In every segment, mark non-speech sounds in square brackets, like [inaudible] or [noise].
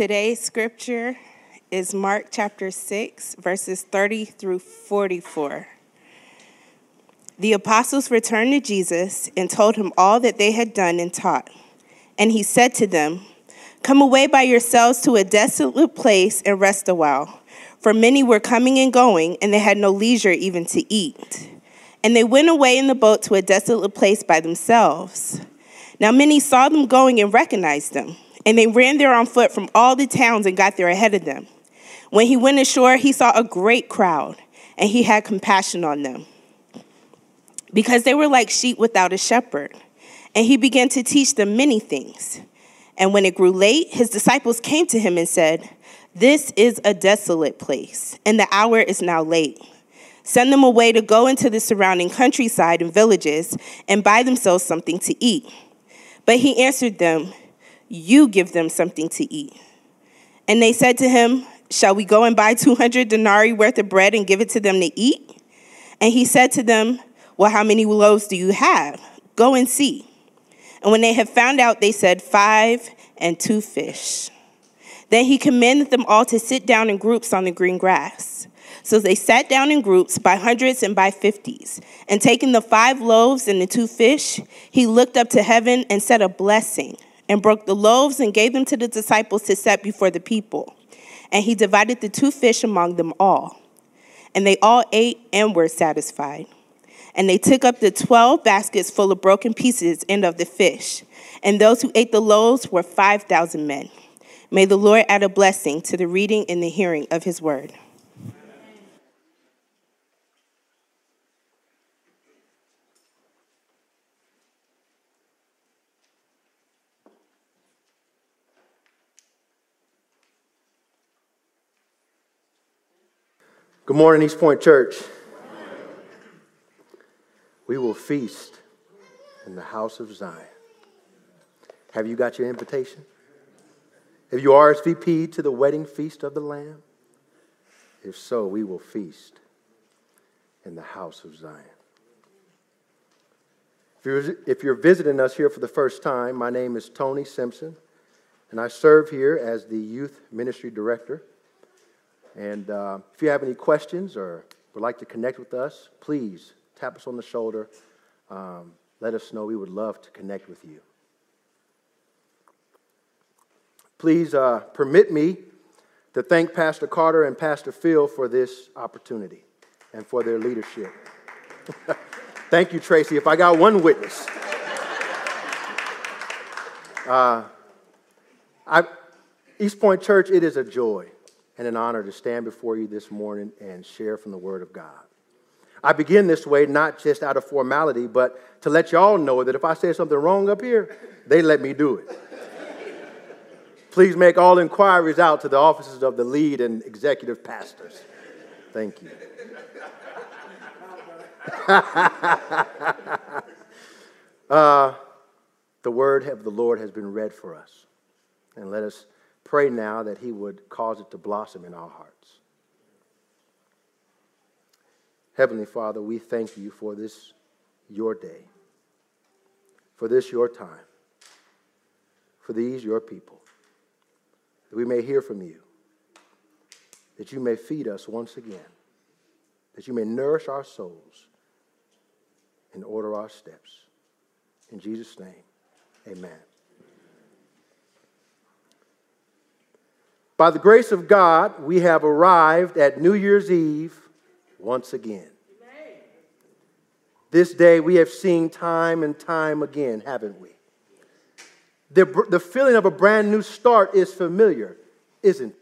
Today's scripture is Mark chapter 6, verses 30 through 44. The apostles returned to Jesus and told him all that they had done and taught. And he said to them, Come away by yourselves to a desolate place and rest a while. For many were coming and going, and they had no leisure even to eat. And they went away in the boat to a desolate place by themselves. Now many saw them going and recognized them, and they ran there on foot from all the towns and got there ahead of them. When he went ashore, he saw a great crowd, and he had compassion on them, because they were like sheep without a shepherd. And he began to teach them many things. And when it grew late, his disciples came to him and said, This is a desolate place, and the hour is now late. Send them away to go into the surrounding countryside and villages and buy themselves something to eat. But he answered them, You give them something to eat. And they said to him, Shall we go and buy 200 denarii worth of bread and give it to them to eat? And he said to them, Well, how many loaves do you have? Go and see. And when they had found out, they said, Five and two fish. Then he commanded them all to sit down in groups on the green grass. So they sat down in groups by hundreds and by fifties. And taking the five loaves and the two fish, he looked up to heaven and said a blessing, and broke the loaves and gave them to the disciples to set before the people. And he divided the two fish among them all. And they all ate and were satisfied. And they took up the twelve baskets full of broken pieces and of the fish. And those who ate the loaves were 5,000 men. May the Lord add a blessing to the reading and the hearing of his word. Good morning, East Point Church. We will feast in the house of Zion. Have you got your invitation? Have you RSVP'd to the wedding feast of the Lamb? If so, we will feast in the house of Zion. If you're, if you're visiting us here for the first time, my name is Tony Simpson, and I serve here as the Youth Ministry Director. And uh, if you have any questions or would like to connect with us, please tap us on the shoulder. Um, let us know. We would love to connect with you. Please uh, permit me to thank Pastor Carter and Pastor Phil for this opportunity and for their leadership. [laughs] thank you, Tracy. If I got one witness. Uh, I, East Point Church, it is a joy and an honor to stand before you this morning and share from the Word of God. I begin this way not just out of formality, but to let y'all know that if I say something wrong up here, they let me do it. Please make all inquiries out to the offices of the lead and executive pastors. Thank you. [laughs] uh, the word of the Lord has been read for us. And let us pray now that He would cause it to blossom in our hearts. Heavenly Father, we thank you for this, your day, for this, your time, for these, your people, that we may hear from you, that you may feed us once again, that you may nourish our souls and order our steps. In Jesus' name, amen. By the grace of God, we have arrived at New Year's Eve once again. This day we have seen time and time again, haven't we? The, the feeling of a brand new start is familiar, isn't it?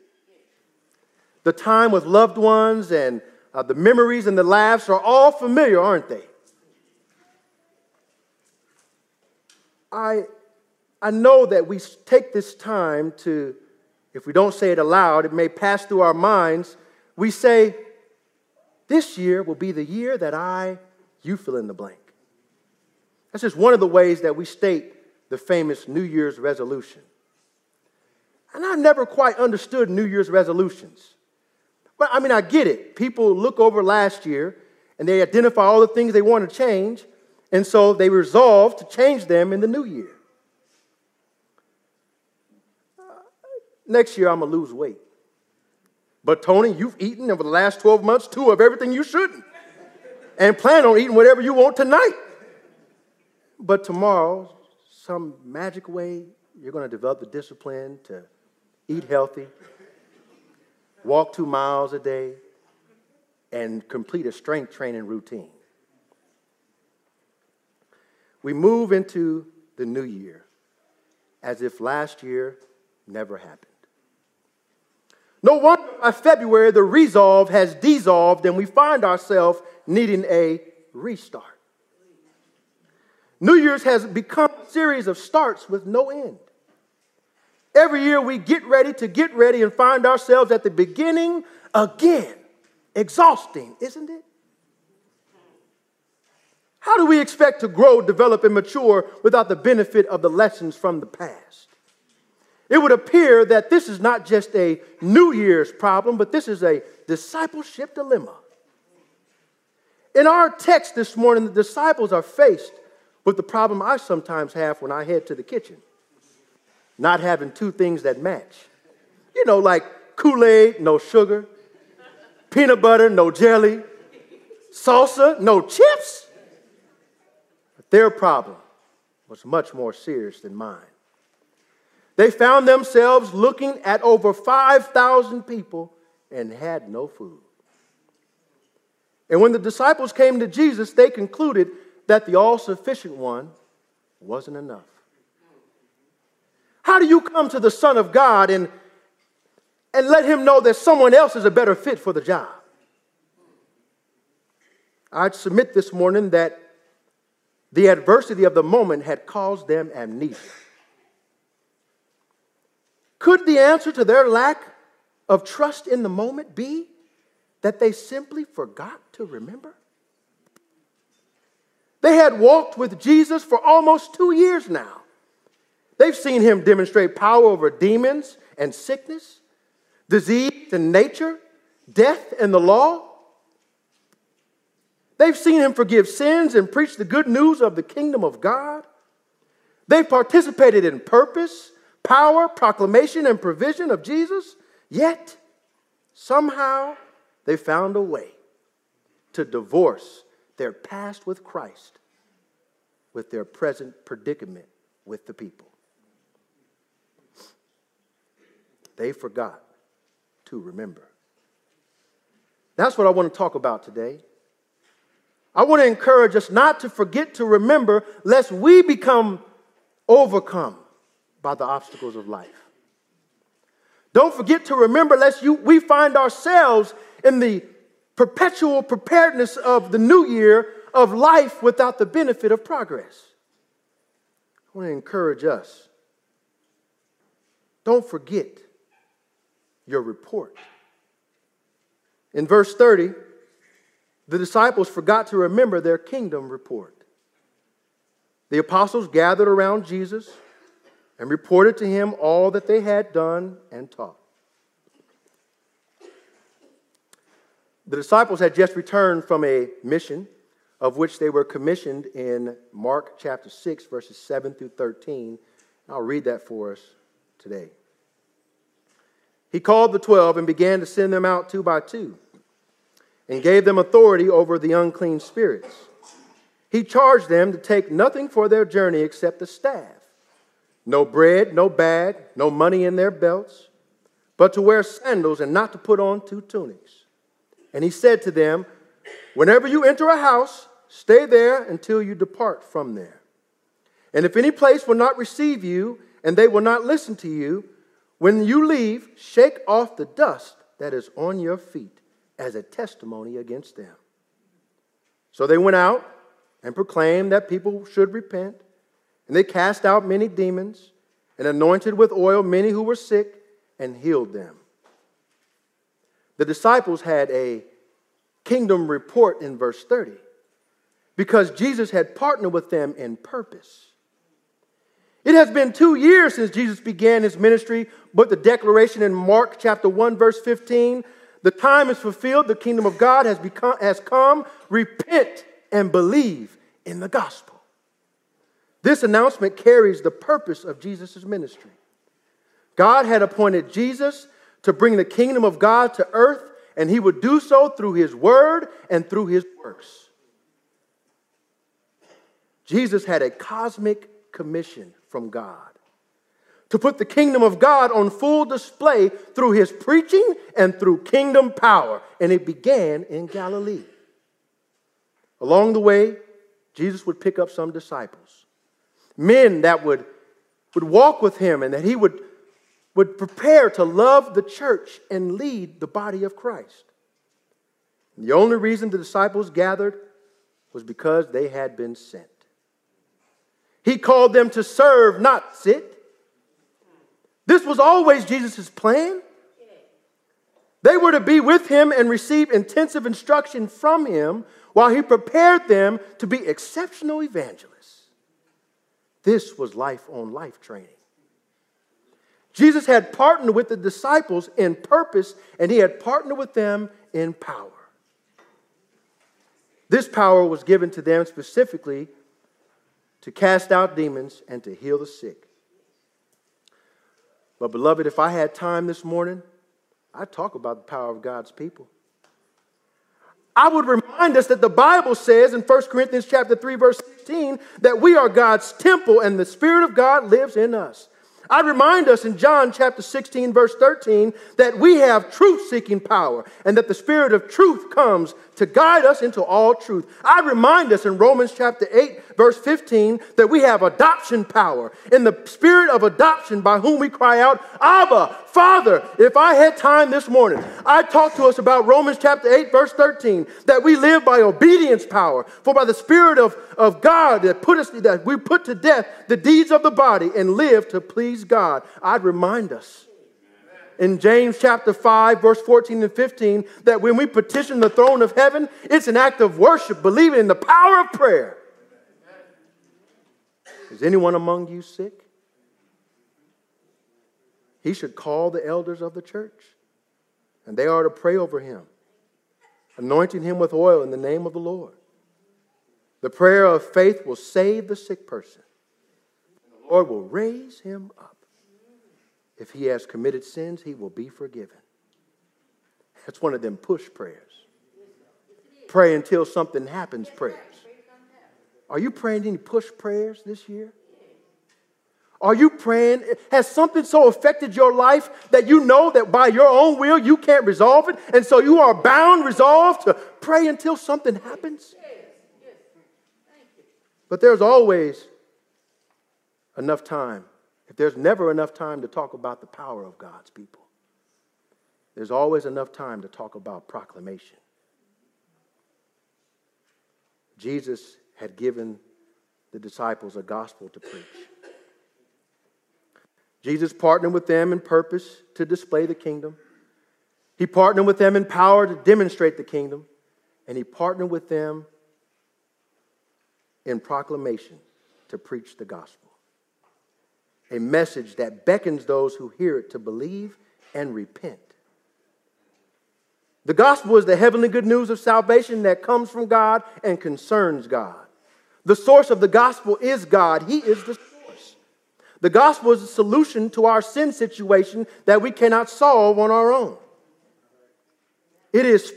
The time with loved ones and uh, the memories and the laughs are all familiar, aren't they? I, I know that we take this time to if we don't say it aloud, it may pass through our minds. We say, This year will be the year that I, you fill in the blank. That's just one of the ways that we state the famous New Year's resolution. And I've never quite understood New Year's resolutions. But I mean, I get it. People look over last year and they identify all the things they want to change, and so they resolve to change them in the new year. Next year I'm going to lose weight. But Tony, you've eaten over the last 12 months two of everything you shouldn't and plan on eating whatever you want tonight. But tomorrow, some magic way, you're going to develop the discipline to eat healthy, walk two miles a day, and complete a strength training routine. We move into the new year as if last year never happened. No wonder by February the resolve has dissolved and we find ourselves needing a restart. New Year's has become a series of starts with no end. Every year we get ready to get ready and find ourselves at the beginning again. Exhausting, isn't it? How do we expect to grow, develop, and mature without the benefit of the lessons from the past? It would appear that this is not just a New Year's problem, but this is a discipleship dilemma. In our text this morning, the disciples are faced with the problem I sometimes have when I head to the kitchen not having two things that match. You know, like Kool Aid, no sugar, peanut butter, no jelly, salsa, no chips. But their problem was much more serious than mine. They found themselves looking at over 5,000 people and had no food. And when the disciples came to Jesus, they concluded that the all sufficient one wasn't enough. How do you come to the Son of God and, and let him know that someone else is a better fit for the job? I'd submit this morning that the adversity of the moment had caused them amnesia. Could the answer to their lack of trust in the moment be that they simply forgot to remember? They had walked with Jesus for almost two years now. They've seen him demonstrate power over demons and sickness, disease and nature, death and the law. They've seen him forgive sins and preach the good news of the kingdom of God. They've participated in purpose, power, proclamation, and provision of Jesus, yet somehow they found a way to divorce their past with Christ with their present predicament with the people. They forgot to remember. That's what I want to talk about today. I want to encourage us not to forget to remember, lest we become overcome by the obstacles of life. Don't forget to remember, lest you, we find ourselves in the perpetual preparedness of the new year of life without the benefit of progress. I want to encourage us. Don't forget your report. In verse 30, the disciples forgot to remember their kingdom report. The apostles gathered around Jesus and reported to him all that they had done and taught. The disciples had just returned from a mission of which they were commissioned in Mark chapter 6, verses 7 through 13. I'll read that for us today. He called the twelve and began to send them out two by two and gave them authority over the unclean spirits. He charged them to take nothing for their journey except a staff no bread, no bag, no money in their belts, but to wear sandals and not to put on two tunics. And he said to them, Whenever you enter a house, stay there until you depart from there. And if any place will not receive you and they will not listen to you, when you leave, shake off the dust that is on your feet as a testimony against them. So they went out and proclaimed that people should repent, and they cast out many demons and anointed with oil many who were sick and healed them. The disciples had a kingdom report in verse 30 because Jesus had partnered with them in purpose. It has been two years since Jesus began his ministry, but the declaration in Mark chapter 1, verse 15 the time is fulfilled, the kingdom of God has, become, has come. Repent and believe in the gospel. This announcement carries the purpose of Jesus' ministry God had appointed Jesus to bring the kingdom of God to earth, and he would do so through his word and through his works. Jesus had a cosmic commission from God to put the kingdom of God on full display through his preaching and through kingdom power, and it began in Galilee. Along the way, Jesus would pick up some disciples, men that would, would walk with him and that he would, would prepare to love the church and lead the body of Christ. The only reason the disciples gathered was because they had been sent. He called them to serve, not sit. This was always Jesus' plan. They were to be with him and receive intensive instruction from him while he prepared them to be exceptional evangelists. This was life on life training. Jesus had partnered with the disciples in purpose, and he had partnered with them in power. This power was given to them specifically to cast out demons and to heal the sick. But, beloved, if I had time this morning, I'd talk about the power of God's people. I would remind us that the Bible says in 1 Corinthians chapter 3 verse 16 that we are God's temple and the spirit of God lives in us. I remind us in John chapter 16, verse 13, that we have truth seeking power and that the Spirit of truth comes to guide us into all truth. I remind us in Romans chapter 8, verse 15, that we have adoption power in the Spirit of adoption by whom we cry out, Abba, Father. If I had time this morning, I'd talk to us about Romans chapter 8, verse 13, that we live by obedience power. For by the Spirit of, of God that put us that we put to death the deeds of the body and live to please God. I'd remind us in James chapter 5, verse 14 and 15, that when we petition the throne of heaven, it's an act of worship, believing in the power of prayer. Is anyone among you sick? He should call the elders of the church, and they are to pray over him, anointing him with oil in the name of the Lord. The prayer of faith will save the sick person, the Lord will raise him up. If he has committed sins, he will be forgiven. That's one of them push prayers. Pray until something happens prayers. Are you praying any push prayers this year? Are you praying? Has something so affected your life that you know that by your own will you can't resolve it? And so you are bound, resolved to pray until something happens? But there's always enough time if there's never enough time to talk about the power of God's people, there's always enough time to talk about proclamation. Jesus had given the disciples a gospel to preach. Jesus partnered with them in purpose to display the kingdom. He partnered with them in power to demonstrate the kingdom. And he partnered with them in proclamation to preach the gospel a message that beckons those who hear it to believe and repent. The gospel is the heavenly good news of salvation that comes from God and concerns God. The source of the gospel is God, He is the source. The gospel is a solution to our sin situation that we cannot solve on our own. It is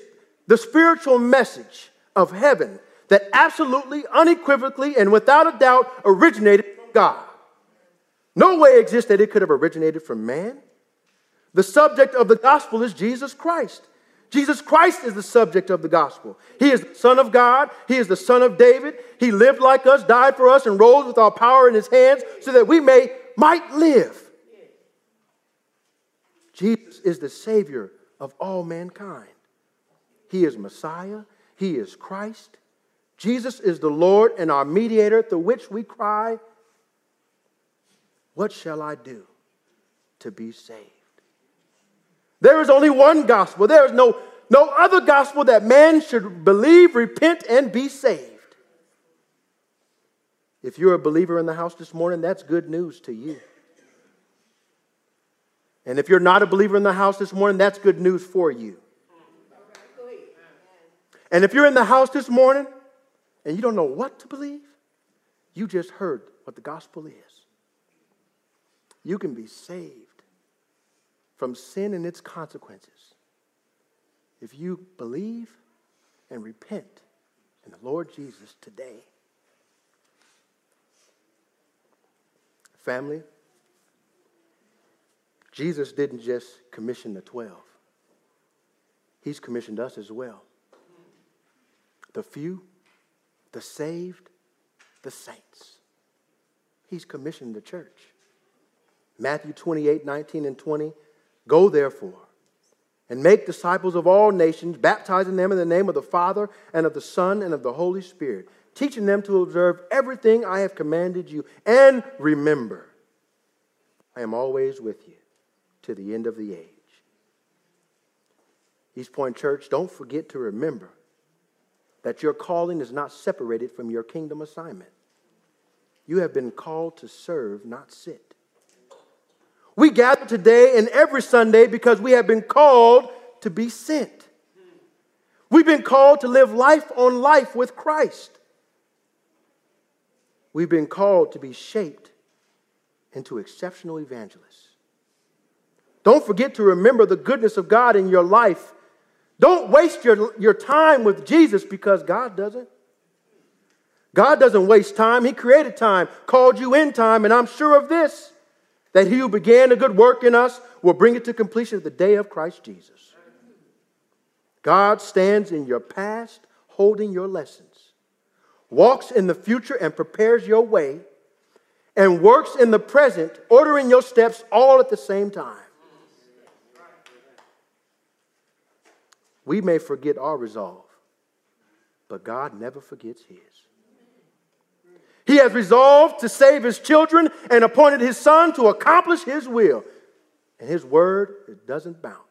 the spiritual message of heaven that absolutely, unequivocally, and without a doubt originated from God. No way exists that it could have originated from man. The subject of the gospel is Jesus Christ. Jesus Christ is the subject of the gospel. He is the Son of God. He is the Son of David. He lived like us, died for us, and rose with our power in his hands so that we may might live. Jesus is the Savior of all mankind. He is Messiah. He is Christ. Jesus is the Lord and our mediator through which we cry, what shall I do to be saved? There is only one gospel. There is no, no other gospel that man should believe, repent, and be saved. If you're a believer in the house this morning, that's good news to you. And if you're not a believer in the house this morning, that's good news for you. And if you're in the house this morning and you don't know what to believe, you just heard what the gospel is you can be saved from sin and its consequences if you believe and repent in the Lord Jesus today. Family, Jesus didn't just commission the 12, He's commissioned us as well. The few, the saved, the saints. He's commissioned the church. Matthew 28 19 and 20. Go therefore and make disciples of all nations, baptizing them in the name of the Father and of the Son and of the Holy Spirit, teaching them to observe everything I have commanded you. And remember, I am always with you to the end of the age. East Point Church, don't forget to remember that your calling is not separated from your kingdom assignment. You have been called to serve, not sit. We gather today and every Sunday because we have been called to be sent. We've been called to live life on life with Christ. We've been called to be shaped into exceptional evangelists. Don't forget to remember the goodness of God in your life. Don't waste your, your time with Jesus because God doesn't. God doesn't waste time. He created time, called you in time, and I'm sure of this that he who began a good work in us will bring it to completion at the day of Christ Jesus. God stands in your past, holding your lessons, walks in the future and prepares your way, and works in the present, ordering your steps all at the same time. We may forget our resolve, but God never forgets his. He has resolved to save his children and appointed his son to accomplish his will. And his word it doesn't bounce.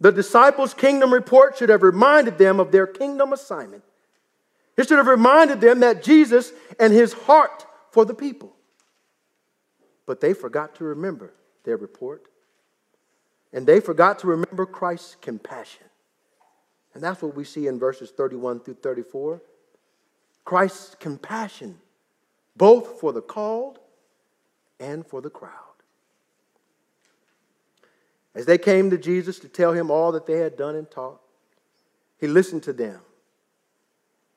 The disciples' kingdom report should have reminded them of their kingdom assignment. It should have reminded them that Jesus and his heart for the people. But they forgot to remember their report. And they forgot to remember Christ's compassion. And that's what we see in verses 31 through 34. Christ's compassion, both for the called and for the crowd. As they came to Jesus to tell him all that they had done and taught, he listened to them,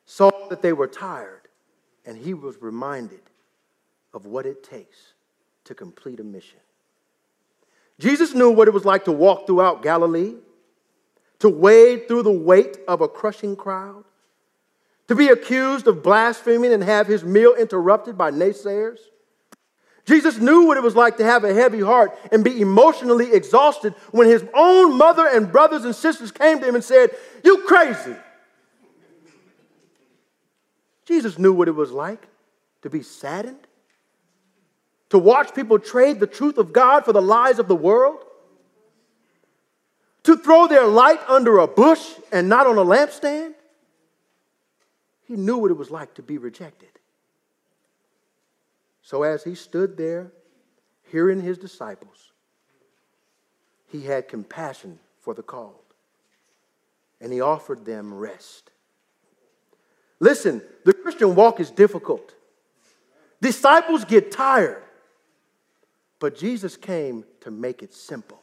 saw that they were tired, and he was reminded of what it takes to complete a mission. Jesus knew what it was like to walk throughout Galilee, to wade through the weight of a crushing crowd, to be accused of blaspheming and have his meal interrupted by naysayers. Jesus knew what it was like to have a heavy heart and be emotionally exhausted when his own mother and brothers and sisters came to him and said, You crazy. Jesus knew what it was like to be saddened, to watch people trade the truth of God for the lies of the world, to throw their light under a bush and not on a lampstand. He knew what it was like to be rejected. So as he stood there, hearing his disciples, he had compassion for the called, and he offered them rest. Listen, the Christian walk is difficult. Disciples get tired, but Jesus came to make it simple.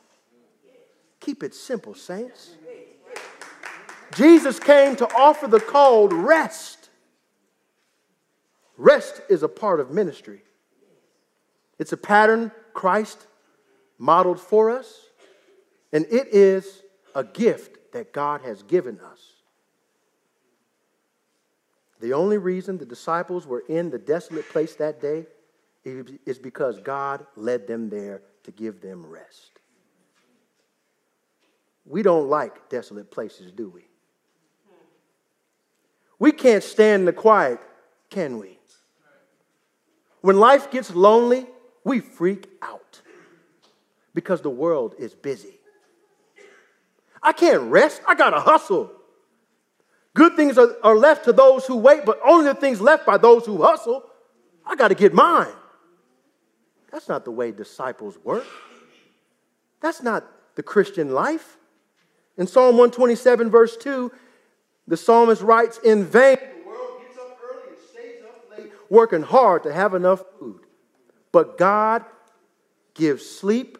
Keep it simple, saints. Jesus came to offer the called rest. Rest is a part of ministry. It's a pattern Christ modeled for us, and it is a gift that God has given us. The only reason the disciples were in the desolate place that day is because God led them there to give them rest. We don't like desolate places, do we? We can't stand the quiet, can we? When life gets lonely, we freak out because the world is busy. I can't rest, I gotta hustle. Good things are, are left to those who wait, but only the things left by those who hustle. I gotta get mine. That's not the way disciples work. That's not the Christian life. In Psalm 127, verse 2, the psalmist writes, In vain, the world gets up early and stays up late, working hard to have enough food. But God gives sleep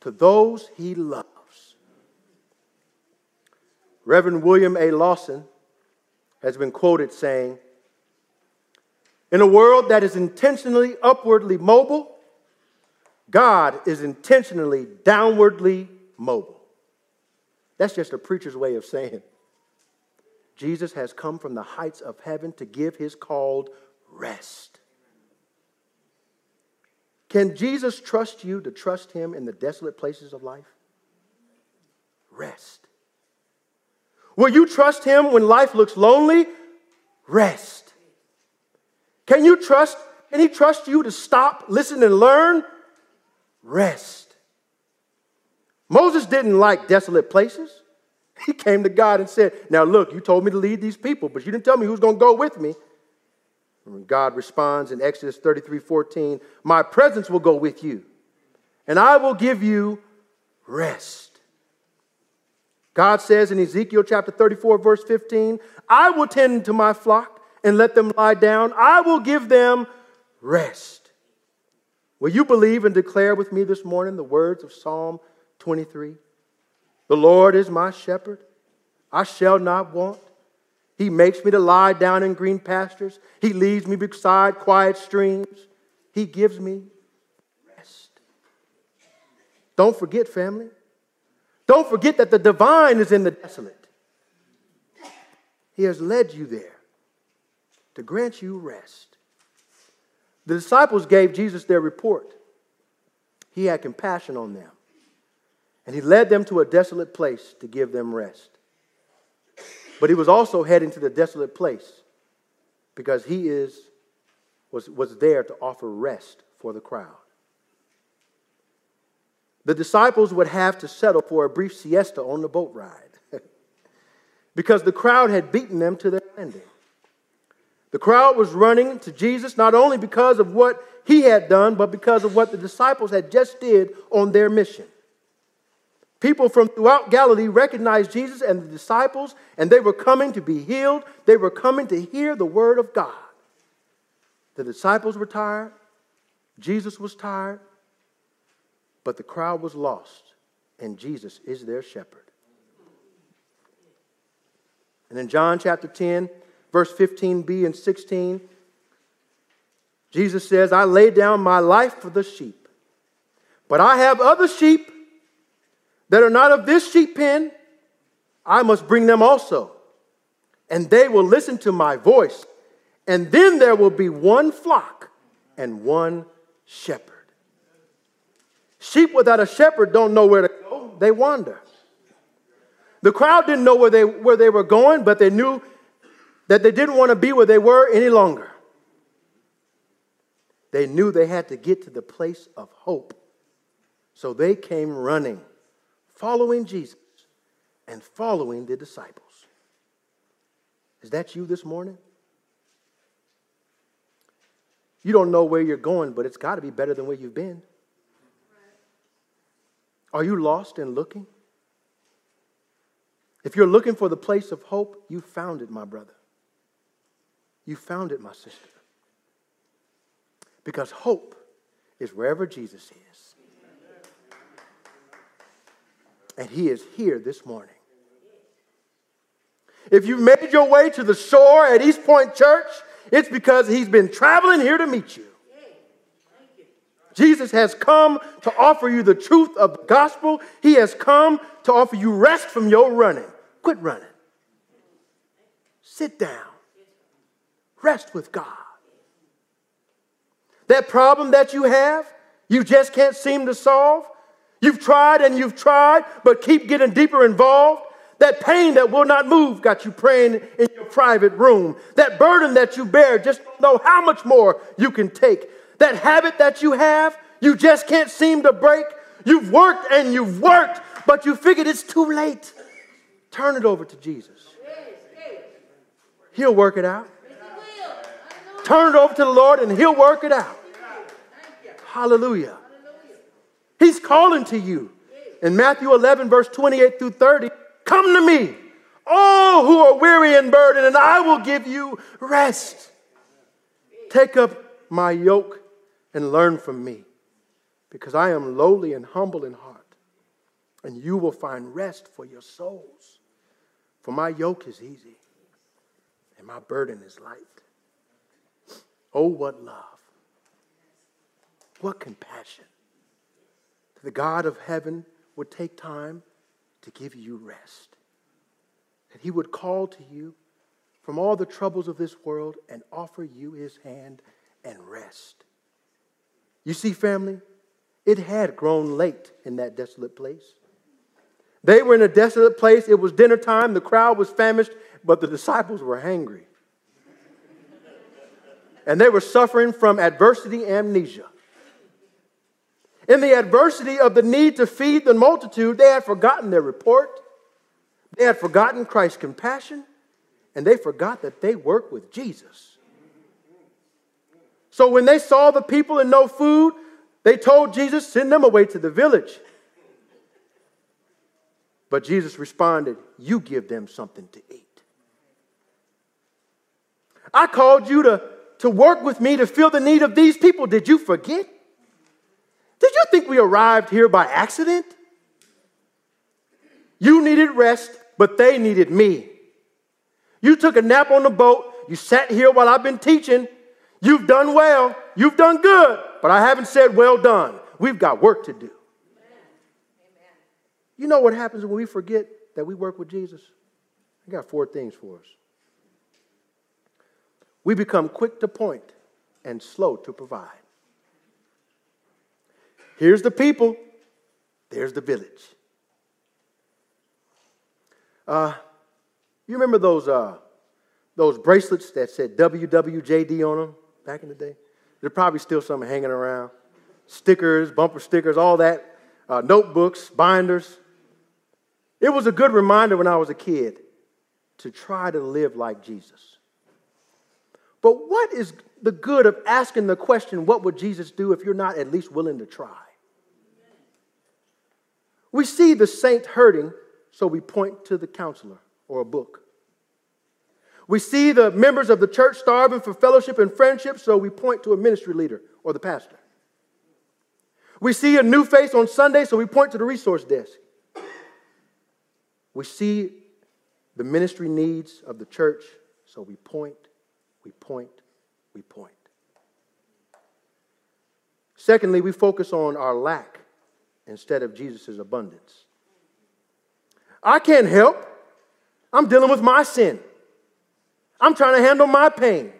to those he loves. Reverend William A. Lawson has been quoted saying, In a world that is intentionally upwardly mobile, God is intentionally downwardly mobile. That's just a preacher's way of saying Jesus has come from the heights of heaven to give his called rest. Can Jesus trust you to trust him in the desolate places of life? Rest. Will you trust him when life looks lonely? Rest. Can you trust, can he trust you to stop, listen, and learn? Rest. Moses didn't like desolate places. [laughs] He came to God and said, Now look, you told me to lead these people, but you didn't tell me who's going to go with me. And God responds in Exodus 33 14, My presence will go with you, and I will give you rest. God says in Ezekiel chapter 34, verse 15, I will tend to my flock and let them lie down. I will give them rest. Will you believe and declare with me this morning the words of Psalm 23? The Lord is my shepherd, I shall not want. He makes me to lie down in green pastures. He leads me beside quiet streams. He gives me rest. Don't forget, family. Don't forget that the divine is in the desolate. He has led you there to grant you rest. The disciples gave Jesus their report. He had compassion on them. And he led them to a desolate place to give them rest. But he was also heading to the desolate place because he is, was, was there to offer rest for the crowd. The disciples would have to settle for a brief siesta on the boat ride [laughs] because the crowd had beaten them to their landing. The crowd was running to Jesus not only because of what he had done, but because of what the disciples had just did on their mission. People from throughout Galilee recognized Jesus and the disciples, and they were coming to be healed. They were coming to hear the word of God. The disciples were tired, Jesus was tired, but the crowd was lost, and Jesus is their shepherd. And in John chapter 10, verse 15b and 16, Jesus says, I lay down my life for the sheep, but I have other sheep that are not of this sheep pen, I must bring them also. And they will listen to my voice. And then there will be one flock and one shepherd. Sheep without a shepherd don't know where to go, they wander. The crowd didn't know where they, where they were going, but they knew that they didn't want to be where they were any longer. They knew they had to get to the place of hope. So they came running following Jesus and following the disciples. Is that you this morning? You don't know where you're going, but it's got to be better than where you've been. Are you lost and looking? If you're looking for the place of hope, you found it, my brother. You found it, my sister. Because hope is wherever Jesus is. And he is here this morning. If you've made your way to the shore at East Point Church, it's because he's been traveling here to meet you. Jesus has come to offer you the truth of the gospel. He has come to offer you rest from your running. Quit running. Sit down. Rest with God. That problem that you have, you just can't seem to solve, You've tried and you've tried, but keep getting deeper involved. That pain that will not move got you praying in your private room. That burden that you bear, just don't know how much more you can take. That habit that you have, you just can't seem to break. You've worked and you've worked, but you figured it's too late. Turn it over to Jesus. He'll work it out. Turn it over to the Lord and He'll work it out. Hallelujah. He's calling to you. In Matthew 11, verse 28 through 30, come to me, all who are weary and burdened, and I will give you rest. Take up my yoke and learn from me, because I am lowly and humble in heart, and you will find rest for your souls. For my yoke is easy, and my burden is light. Oh, what love! What compassion! The God of heaven would take time to give you rest. That he would call to you from all the troubles of this world and offer you his hand and rest. You see, family, it had grown late in that desolate place. They were in a desolate place. It was dinner time. The crowd was famished, but the disciples were hungry. and they were suffering from adversity amnesia. In the adversity of the need to feed the multitude, they had forgotten their report, they had forgotten Christ's compassion, and they forgot that they worked with Jesus. So when they saw the people and no food, they told Jesus, send them away to the village. But Jesus responded, You give them something to eat. I called you to, to work with me to fill the need of these people. Did you forget? Did you think we arrived here by accident? You needed rest, but they needed me. You took a nap on the boat. You sat here while I've been teaching. You've done well. You've done good. But I haven't said, well done. We've got work to do. Amen. You know what happens when we forget that we work with Jesus? I got four things for us. We become quick to point and slow to provide. Here's the people, there's the village. Uh, you remember those, uh, those bracelets that said WWJD on them back in the day? There's probably still some hanging around. Stickers, bumper stickers, all that, uh, notebooks, binders. It was a good reminder when I was a kid to try to live like Jesus. But what is the good of asking the question, what would Jesus do if you're not at least willing to try? We see the saint hurting, so we point to the counselor or a book. We see the members of the church starving for fellowship and friendship, so we point to a ministry leader or the pastor. We see a new face on Sunday, so we point to the resource desk. We see the ministry needs of the church, so we point, we point, we point. Secondly, we focus on our lack instead of Jesus' abundance. I can't help. I'm dealing with my sin. I'm trying to handle my pain.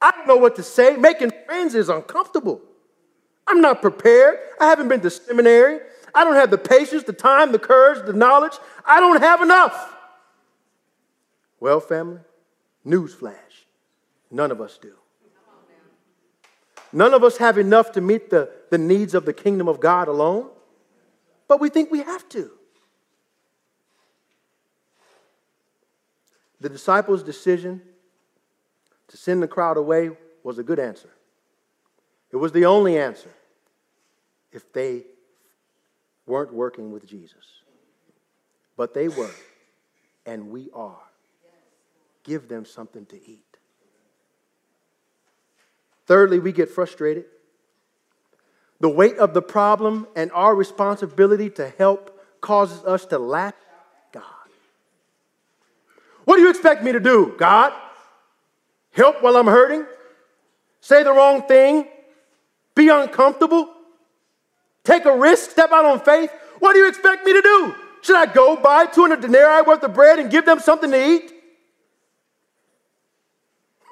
I don't know what to say. Making friends is uncomfortable. I'm not prepared. I haven't been to seminary. I don't have the patience, the time, the courage, the knowledge. I don't have enough. Well, family, newsflash none of us do. None of us have enough to meet the, the needs of the kingdom of God alone, but we think we have to. The disciples' decision to send the crowd away was a good answer. It was the only answer if they weren't working with Jesus. But they were, and we are. Give them something to eat. Thirdly, we get frustrated. The weight of the problem and our responsibility to help causes us to lack God. What do you expect me to do, God? Help while I'm hurting? Say the wrong thing? Be uncomfortable? Take a risk? Step out on faith? What do you expect me to do? Should I go buy 200 denarii worth of bread and give them something to eat?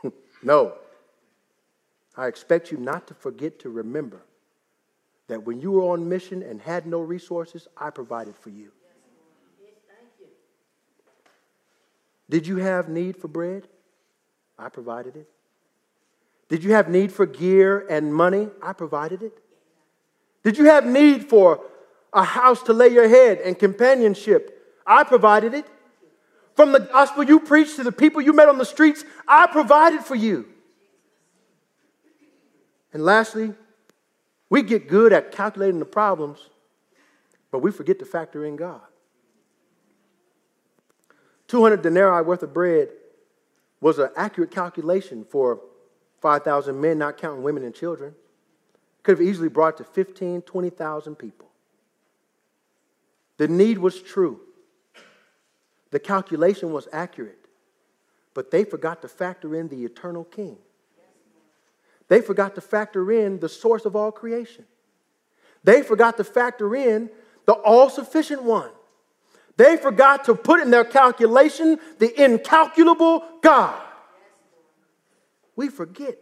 [laughs] no. I expect you not to forget to remember that when you were on mission and had no resources, I provided for you. Did you have need for bread? I provided it. Did you have need for gear and money? I provided it. Did you have need for a house to lay your head and companionship? I provided it. From the gospel you preached to the people you met on the streets, I provided for you. And lastly, we get good at calculating the problems, but we forget to factor in God. 200 denarii worth of bread was an accurate calculation for 5,000 men, not counting women and children. could have easily brought to 15, 20,000 people. The need was true. The calculation was accurate. But they forgot to factor in the eternal king. They forgot to factor in the source of all creation. They forgot to factor in the all sufficient one. They forgot to put in their calculation the incalculable God. We forget.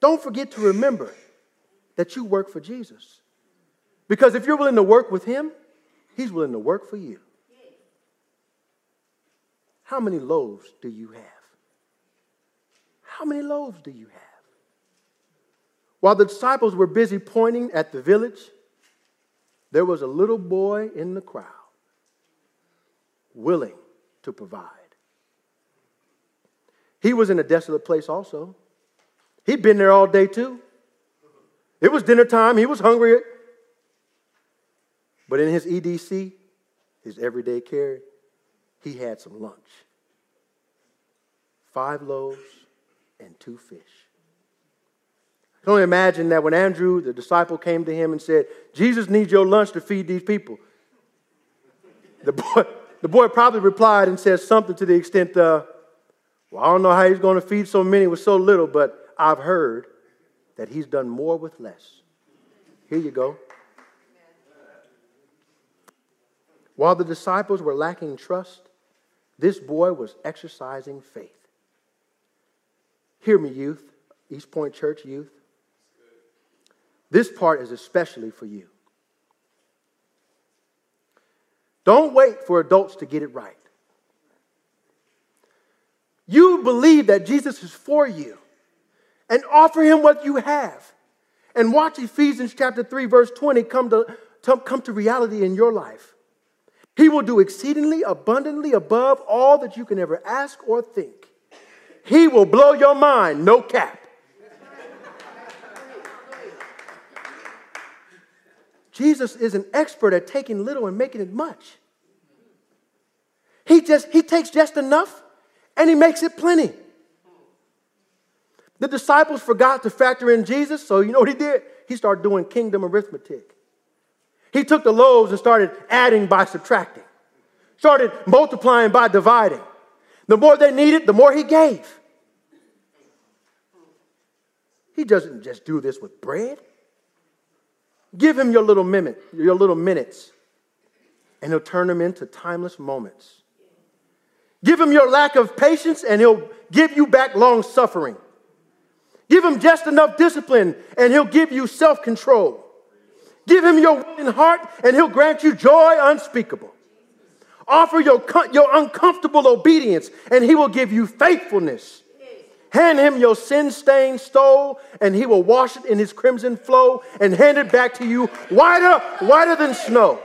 Don't forget to remember that you work for Jesus. Because if you're willing to work with Him, He's willing to work for you. How many loaves do you have? How many loaves do you have? While the disciples were busy pointing at the village, there was a little boy in the crowd willing to provide. He was in a desolate place also. He'd been there all day too. It was dinner time, he was hungry. But in his EDC, his everyday carry, he had some lunch five loaves and two fish. I can only imagine that when Andrew, the disciple, came to him and said, Jesus needs your lunch to feed these people, the boy, [laughs] the boy probably replied and said something to the extent, uh, Well, I don't know how he's going to feed so many with so little, but I've heard that he's done more with less. Here you go. While the disciples were lacking trust, this boy was exercising faith. Hear me, youth, East Point Church youth. This part is especially for you. Don't wait for adults to get it right. You believe that Jesus is for you and offer him what you have. And watch Ephesians chapter 3, verse 20 come to, to, come to reality in your life. He will do exceedingly abundantly above all that you can ever ask or think. He will blow your mind, no cap. Jesus is an expert at taking little and making it much. He just he takes just enough and he makes it plenty. The disciples forgot to factor in Jesus, so you know what he did? He started doing kingdom arithmetic. He took the loaves and started adding by subtracting, started multiplying by dividing. The more they needed, the more he gave. He doesn't just do this with bread. Give him your little minute, your little minutes, and he'll turn them into timeless moments. Give him your lack of patience, and he'll give you back long suffering. Give him just enough discipline, and he'll give you self control. Give him your willing heart, and he'll grant you joy unspeakable. Offer your, your uncomfortable obedience, and he will give you faithfulness. Hand him your sin stained stole, and he will wash it in his crimson flow and hand it back to you whiter, whiter than snow.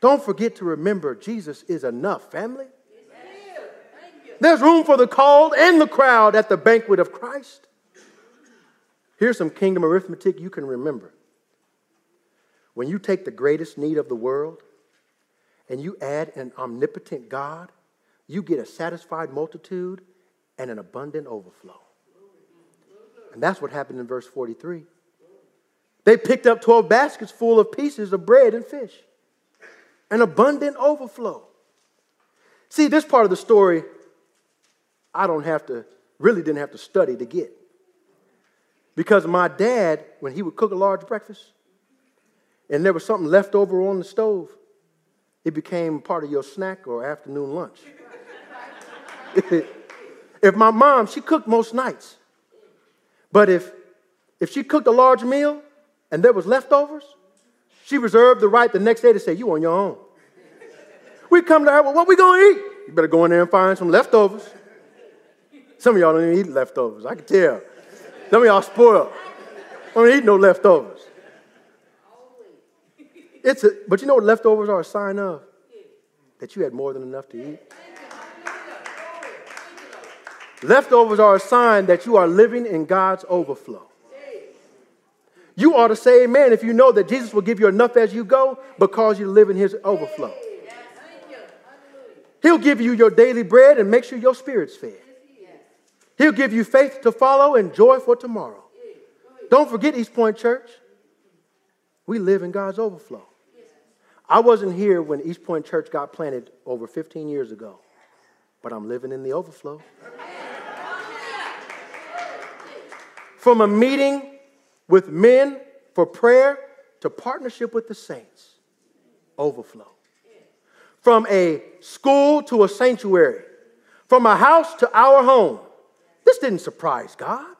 Don't forget to remember Jesus is enough, family. There's room for the called and the crowd at the banquet of Christ. Here's some kingdom arithmetic you can remember. When you take the greatest need of the world and you add an omnipotent God, you get a satisfied multitude and an abundant overflow. And that's what happened in verse 43. They picked up 12 baskets full of pieces of bread and fish, an abundant overflow. See, this part of the story, I don't have to, really didn't have to study to get. Because my dad, when he would cook a large breakfast, and there was something left over on the stove, it became part of your snack or afternoon lunch. [laughs] if my mom, she cooked most nights, but if, if she cooked a large meal and there was leftovers, she reserved the right the next day to say, you on your own. We come to her, well, what we gonna eat? You better go in there and find some leftovers. Some of y'all don't even eat leftovers, I can tell. Some of y'all spoiled. Don't eat no leftovers. It's a, but you know what leftovers are a sign of? That you had more than enough to eat. Leftovers are a sign that you are living in God's overflow. You ought to say amen if you know that Jesus will give you enough as you go because you live in his overflow. He'll give you your daily bread and make sure your spirit's fed. He'll give you faith to follow and joy for tomorrow. Don't forget East Point Church. We live in God's overflow. I wasn't here when East Point Church got planted over 15 years ago, but I'm living in the overflow. From a meeting with men for prayer to partnership with the saints, overflow. From a school to a sanctuary, from a house to our home. This didn't surprise God.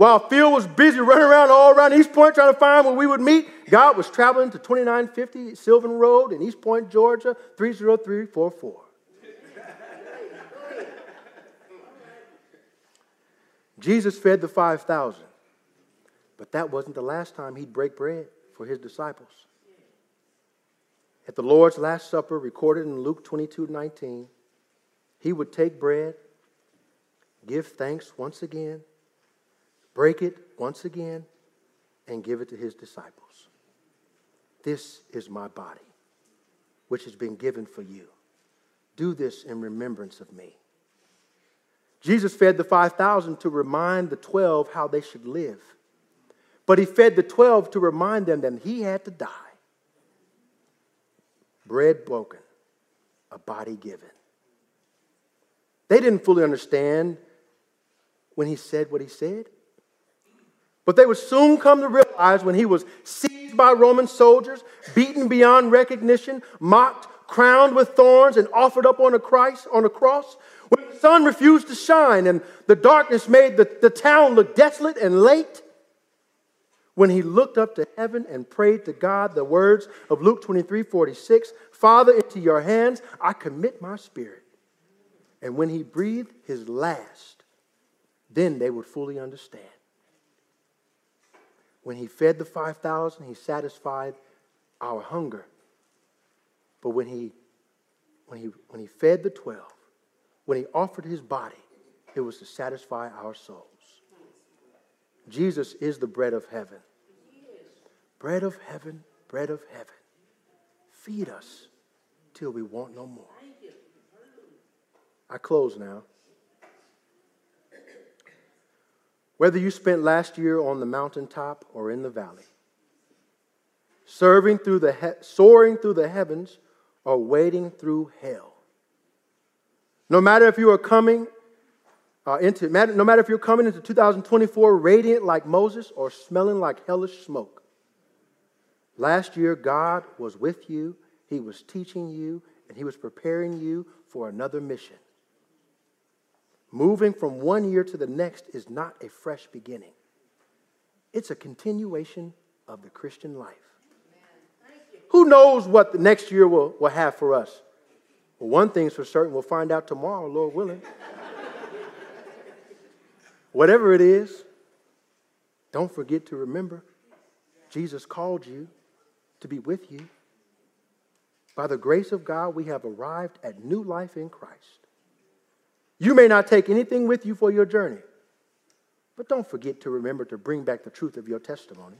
While Phil was busy running around all around East Point trying to find where we would meet, God was traveling to 2950 Sylvan Road in East Point, Georgia, 30344. Jesus fed the 5,000, but that wasn't the last time he'd break bread for his disciples. At the Lord's Last Supper, recorded in Luke 22 19, he would take bread, give thanks once again, break it once again, and give it to his disciples. This is my body, which has been given for you. Do this in remembrance of me. Jesus fed the 5,000 to remind the 12 how they should live. But he fed the 12 to remind them that he had to die. Bread broken, a body given. They didn't fully understand when he said what he said. But they would soon come to realize when he was seized by Roman soldiers, beaten beyond recognition, mocked, crowned with thorns, and offered up on a, Christ, on a cross, when the sun refused to shine and the darkness made the, the town look desolate and late, when he looked up to heaven and prayed to God the words of Luke 23 46, Father, into your hands I commit my spirit. And when he breathed his last, then they would fully understand. When he fed the 5,000, he satisfied our hunger. But when he, when, he, when he fed the 12, when he offered his body, it was to satisfy our souls. Jesus is the bread of heaven. Bread of heaven, bread of heaven. Feed us till we want no more. I close now. Whether you spent last year on the mountaintop or in the valley, serving through the he- soaring through the heavens or wading through hell. No matter if you are coming uh, into, no matter if you're coming into 2024 radiant like Moses or smelling like hellish smoke. Last year, God was with you, He was teaching you, and He was preparing you for another mission. Moving from one year to the next is not a fresh beginning, it's a continuation of the Christian life. Who knows what the next year will, will have for us? Well, one thing's for certain, we'll find out tomorrow, Lord willing. Whatever it is, don't forget to remember Jesus called you to be with you. By the grace of God, we have arrived at new life in Christ. You may not take anything with you for your journey, but don't forget to remember to bring back the truth of your testimony.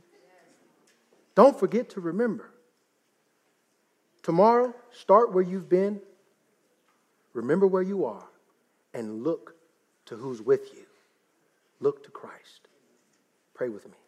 Don't forget to remember. Tomorrow, start where you've been, remember where you are, and look to who's with you. Look to Christ. Pray with me.